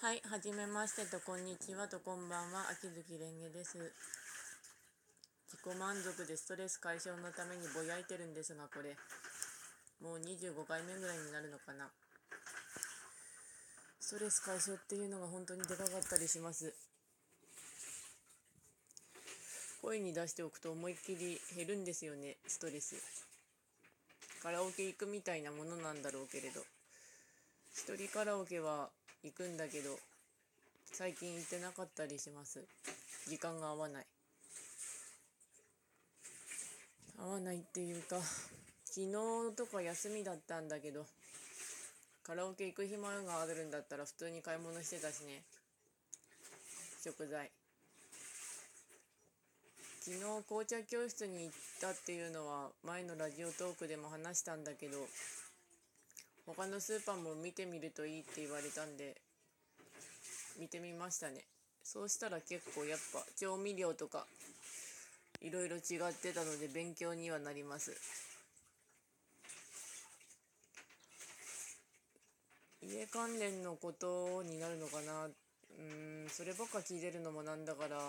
はい、はじめましてと、こんにちはと、こんばんは、秋月蓮華です。自己満足でストレス解消のためにぼやいてるんですが、これ、もう25回目ぐらいになるのかな。ストレス解消っていうのが本当にでかかったりします。声に出しておくと思いっきり減るんですよね、ストレス。カラオケ行くみたいなものなんだろうけれど。一人カラオケは行くんだけど最近行ってなかったりします。時間が合わない。合わないっていうか昨日とか休みだったんだけどカラオケ行く暇があるんだったら普通に買い物してたしね。食材。昨日紅茶教室に行ったっていうのは前のラジオトークでも話したんだけど他のスーパーも見てみるといいって言われたんで見てみましたね。そうしたら結構やっぱ調味料とかいろいろ違ってたので勉強にはなります。家関連のことになるのかな？うんそればっか聞いてるのもなんだから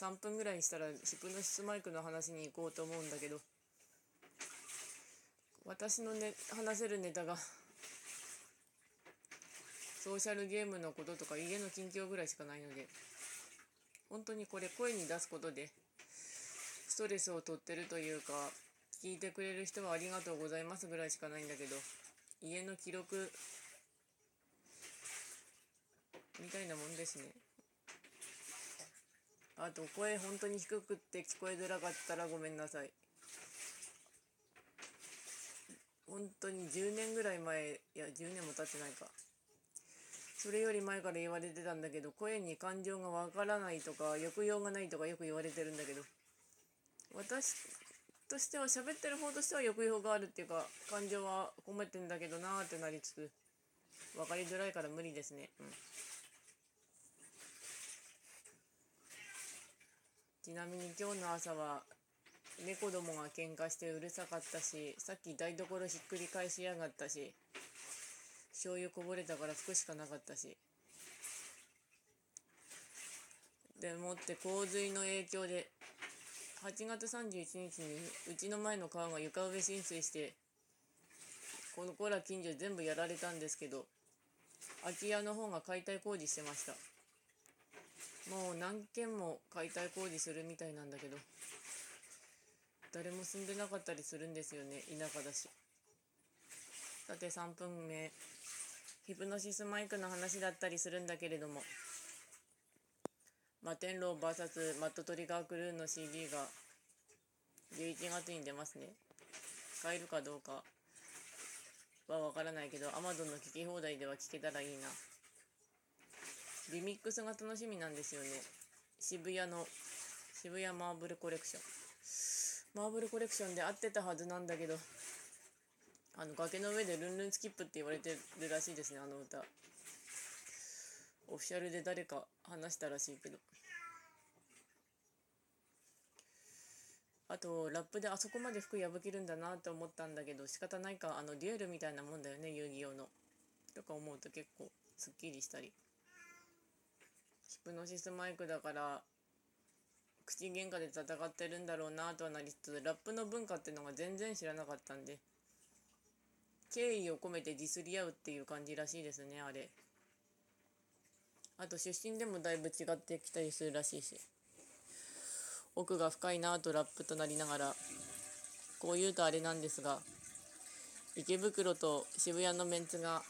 3分ぐらいにしたらヒプノシスマイクの話に行こうと思うんだけど私のね話せるネタがソーシャルゲームのこととか家の近況ぐらいしかないので本当にこれ声に出すことでストレスを取ってるというか聞いてくれる人はありがとうございますぐらいしかないんだけど家の記録みたいなもんですね。あと声本当に低くって聞こえづらかったらごめんなさい。本当に10年ぐらい前いや10年も経ってないか。それより前から言われてたんだけど声に感情がわからないとか抑揚がないとかよく言われてるんだけど。私としては喋ってる方としては抑揚があるっていうか感情は込めてんだけどなーってなりつつ分かりづらいから無理ですね。うん。ちなみに今日の朝は猫どもが喧嘩してうるさかったしさっき台所ひっくり返しやがったし醤油こぼれたから服しかなかったし。でもって洪水の影響で8月31日にうちの前の川が床上浸水してこの子ら近所全部やられたんですけど空き家の方が解体工事してました。もう何軒も解体工事するみたいなんだけど誰も住んでなかったりするんですよね田舎だし。さて3分目。ヒプノシスマイクの話だったりするんだけれども。マテンロー VS マットトリガークルーの CD が11月に出ますね。買えるかどうかはわからないけど Amazon の聴き放題では聴けたらいいな。リミックスが楽しみなんですよね。渋谷の渋谷マーブルコレクション。マーブルコレクションで合ってたはずなんだけどあの崖の上でルンルンスキップって言われてるらしいですねあの歌。オフィシャルで誰か話したらしいけど。あとラップであそこまで服破けるんだなって思ったんだけど仕方ないかあのデュエルみたいなもんだよね遊戯王の。とか思うと結構すっきりしたり。ヒプノシスマイクだから口喧嘩で戦ってるんだろうなとはなりつつラップの文化っていうのが全然知らなかったんで。敬意を込めてディスり合うっていう感じらしいですねあれ。あと出身でもだいぶ違ってきたりするらしいし。奥が深いなとラップとなりながらこう言うとあれなんですが池袋と渋谷のメンツが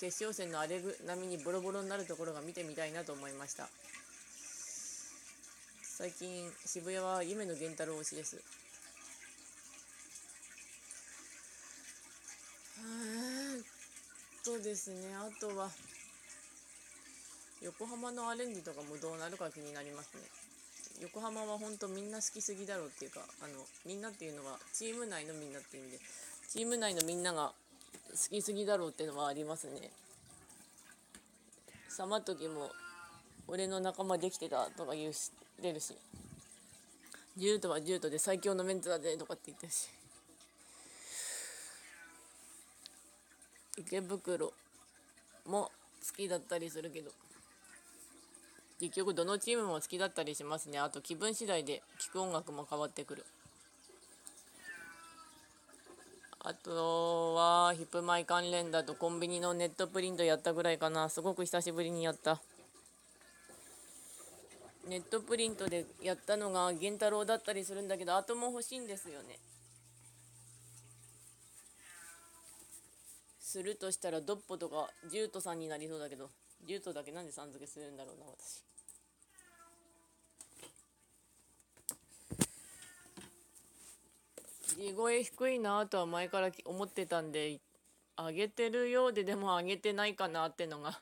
決勝戦のあれ並みにボロボロになるところが見てみたいなと思いました。最近渋谷は夢の源太郎推しです。とですね。あとは横浜のアレンジとかもどうなるか気になりますね。横浜は本当みんな好きすぎだろうっていうかあのみんなっていうのはチーム内のみんなっていう意味でチーム内のみんなが好きすぎだろうっていうのはありますね。さま時も俺の仲間できてたとか言うし出るし。ジュートはジュートで最強のメンツだぜとかって言ってるし。池袋も好きだったりするけど。結局どのチームも好きだったりしますね。あと気分次第で聴く音楽も変わってくる。あとはヒップマイ関連だとコンビニのネットプリントやったぐらいかな。すごく久しぶりにやった。ネットプリントでやったのが源太郎だったりするんだけどあとも欲しいんですよね。するとしたらドッポとかジュートさんになりそうだけどジュートだけなんでさん付けするんだろうな私。地声低いなとは前から思ってたんで上げてるようででも上げてないかなってのが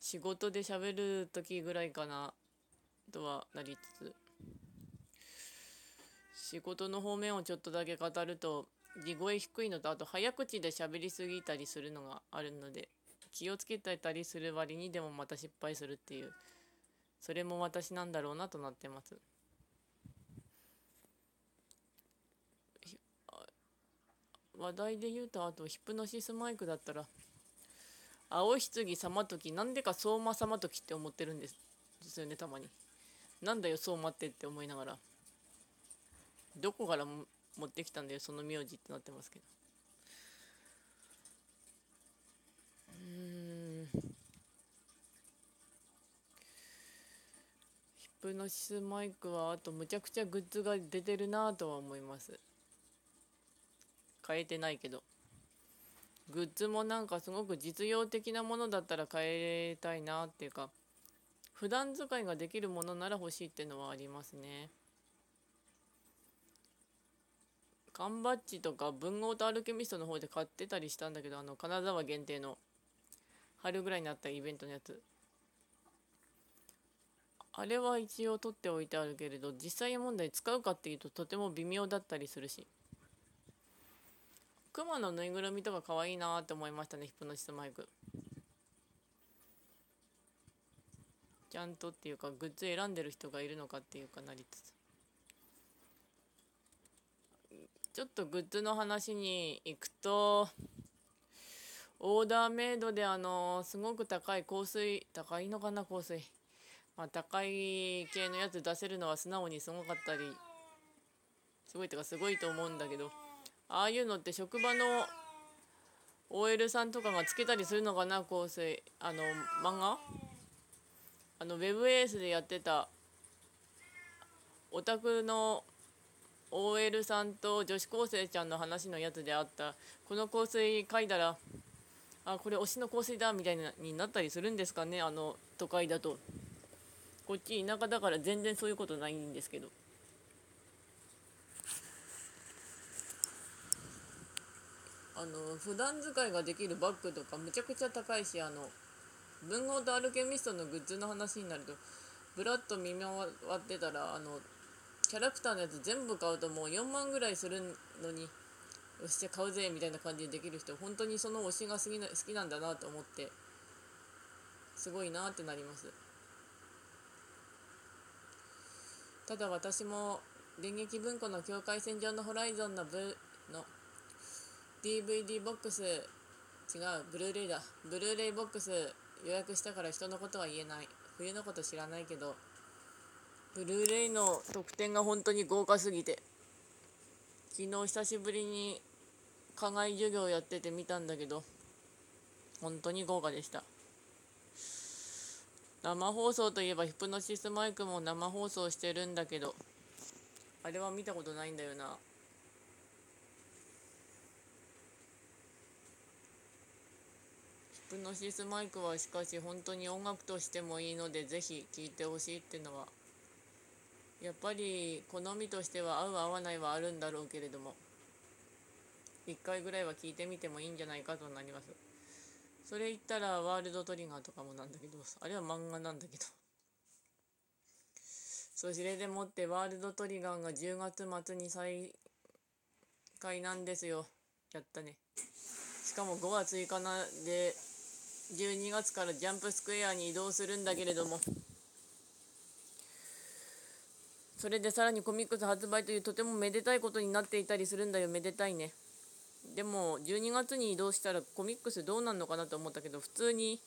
仕事で喋る時ぐらいかなとはなりつつ仕事の方面をちょっとだけ語ると地声低いのとあと早口で喋りすぎたりするのがあるので気をつけてたりする割にでもまた失敗するっていう。それも私なんだろうなとなってます。話題で言うとあとヒプノシスマイクだったら青ひつぎ様時なんでか相馬様時って思ってるんですですよねたまに。なんだよ相馬ってって思いながら。どこからも持ってきたんだよその名字ってなってますけど。うん。ヒプノシスマイクはあとむちゃくちゃグッズが出てるなとは思います。変えてないけど。グッズもなんかすごく実用的なものだったら変えたいなっていうか普段使いができるものなら欲しいっていうのはありますね。缶バッジとか文豪とアルケミストの方で買ってたりしたんだけどあの金沢限定の春ぐらいになったイベントのやつ。あれは一応取っておいてあるけれど実際問題使うかっていうととても微妙だったりするし。クマのぬいぐるみとか可愛いなって思いましたねヒプノシスマイク。ちゃんとっていうかグッズ選んでる人がいるのかっていうかなりつつ。ちょっとグッズの話に行くとオーダーメイドであのすごく高い香水高いのかな香水。まあ、高い系のやつ出せるのは素直にすごかったりすごいとかすごいと思うんだけどああいうのって職場の OL さんとかがつけたりするのかな香水。あの漫画？あのウェブエースでやってたオタクの OL さんと女子高生ちゃんの話のやつであったこの香水嗅いだらあこれ推しの香水だみたいなになったりするんですかねあの都会だと。こっち田舎だから全然そういうことないんですけどあの普段使いができるバッグとかむちゃくちゃ高いしあの文豪とアルケミストのグッズの話になるとブラッと見回ってたらあのキャラクターのやつ全部買うともう4万ぐらいするのによしじゃ買うぜみたいな感じでできる人本当にその推しが好きな好きなんだなと思ってすごいなってなります。ただ私も電撃文庫の境界線上のホライゾンのブの DVD ボックス違うブルーレイだブルーレイボックス予約したから人のことは言えない冬のこと知らないけどブルーレイの特典が本当に豪華すぎて。昨日久しぶりに課外授業やってて見たんだけど本当に豪華でした。生放送といえばヒプノシスマイクも生放送してるんだけどあれは見たことないんだよな。ヒプノシスマイクはしかし本当に音楽としてもいいのでぜひ聴いてほしいっていうのはやっぱり好みとしては合う合わないはあるんだろうけれども1回ぐらいは聞いてみてもいいんじゃないかとなります。それ言ったらワールドトリガーとかもなんだけどあれは漫画なんだけど。それでもってワールドトリガーが10月末に再開なんですよ。やったね。しかも5月以下なで12月からジャンプスクエアに移動するんだけれども。それでさらにコミックス発売というとてもめでたいことになっていたりするんだよ。めでたいね。でも12月に移動したらコミックスどうなんのかなと思ったけど普通に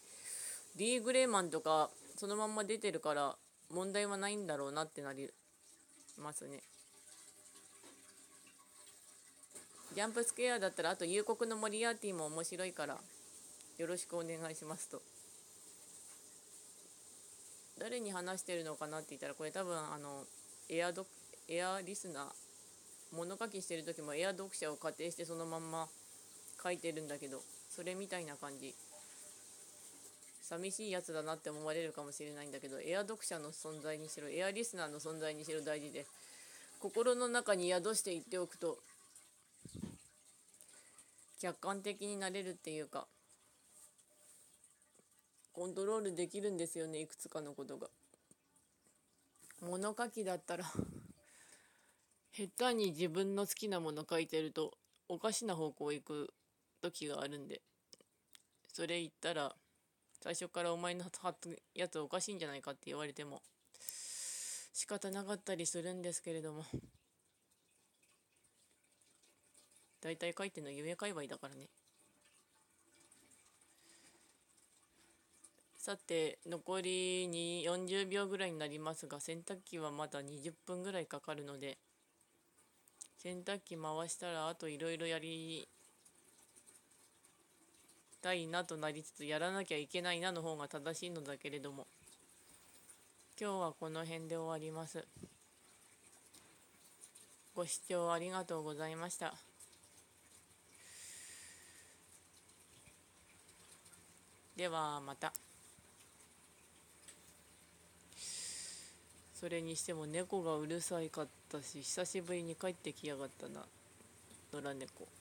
D グレーマンとかそのまんま出てるから問題はないんだろうなってなりますね。ジャンプスケアだったらあと夕刻のモリアーティも面白いからよろしくお願いしますと。誰に話してるのかなって言ったらこれ多分あのエアドエアリスナー物書きしてる時もエア読者を仮定してそのまんま書いてるんだけどそれみたいな感じ寂しいやつだなって思われるかもしれないんだけどエア読者の存在にしろエアリスナーの存在にしろ大事で心の中に宿して言っておくと客観的になれるっていうかコントロールできるんですよねいくつかのことが。物書きだったら 下手に自分の好きなもの書いてるとおかしな方向行く時があるんで。それ言ったら最初からお前のやつおかしいんじゃないかって言われても仕方なかったりするんですけれども。大体書いてるの夢界隈だからね。さて残りに40秒ぐらいになりますが洗濯機はまだ20分ぐらいかかるので洗濯機回したらあといろいろやりたいなとなりつつやらなきゃいけないなの方が正しいのだけれども今日はこの辺で終わります。ご視聴ありがとうございました。ではまた。それにしても猫がうるさいかったし久しぶりに帰ってきやがったな野良猫。